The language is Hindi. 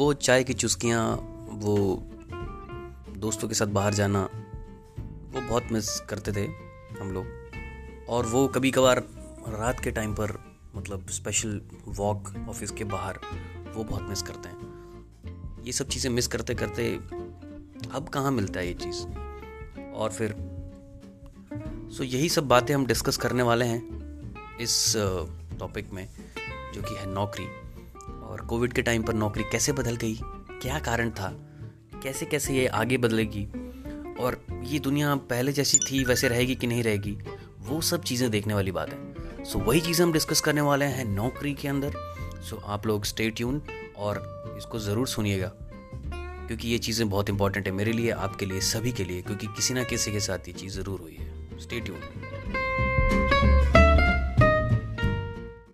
वो चाय की चुस्कियाँ, वो दोस्तों के साथ बाहर जाना, वो बहुत मिस करते थे हम लोग। और वो कभी कभार रात के टाइम पर मतलब स्पेशल वॉक ऑफ़िस के बाहर, वो बहुत मिस करते हैं। ये सब चीज़ें मिस करते करते अब कहाँ मिलता है ये चीज़? और फिर सो यही सब बातें हम डिस्कस करने वाले हैं इस टॉपिक में, जो कि है नौकरी। और कोविड के टाइम पर नौकरी कैसे बदल गई? क्या कारण था? कैसे कैसे ये आगे बदलेगी? और ये दुनिया पहले जैसी थी, वैसे रहेगी कि नहीं रहेगी? वो सब चीज़ें देखने वाली बात है। सो वही चीज़ें हम डिस्कस करने वाले हैं नौकरी के अंदर। सो आप लोग स्टे ट्यून और इसको ज़रूर सुनिएगा। क्योंकि ये चीज़ें बहुत इंपॉर्टेंट है मेरे लिए, आपके लिए, सभी के लिए, क्योंकि किसी ना किसी के साथ ये चीज़ ज़रूर हुई है। Stay tune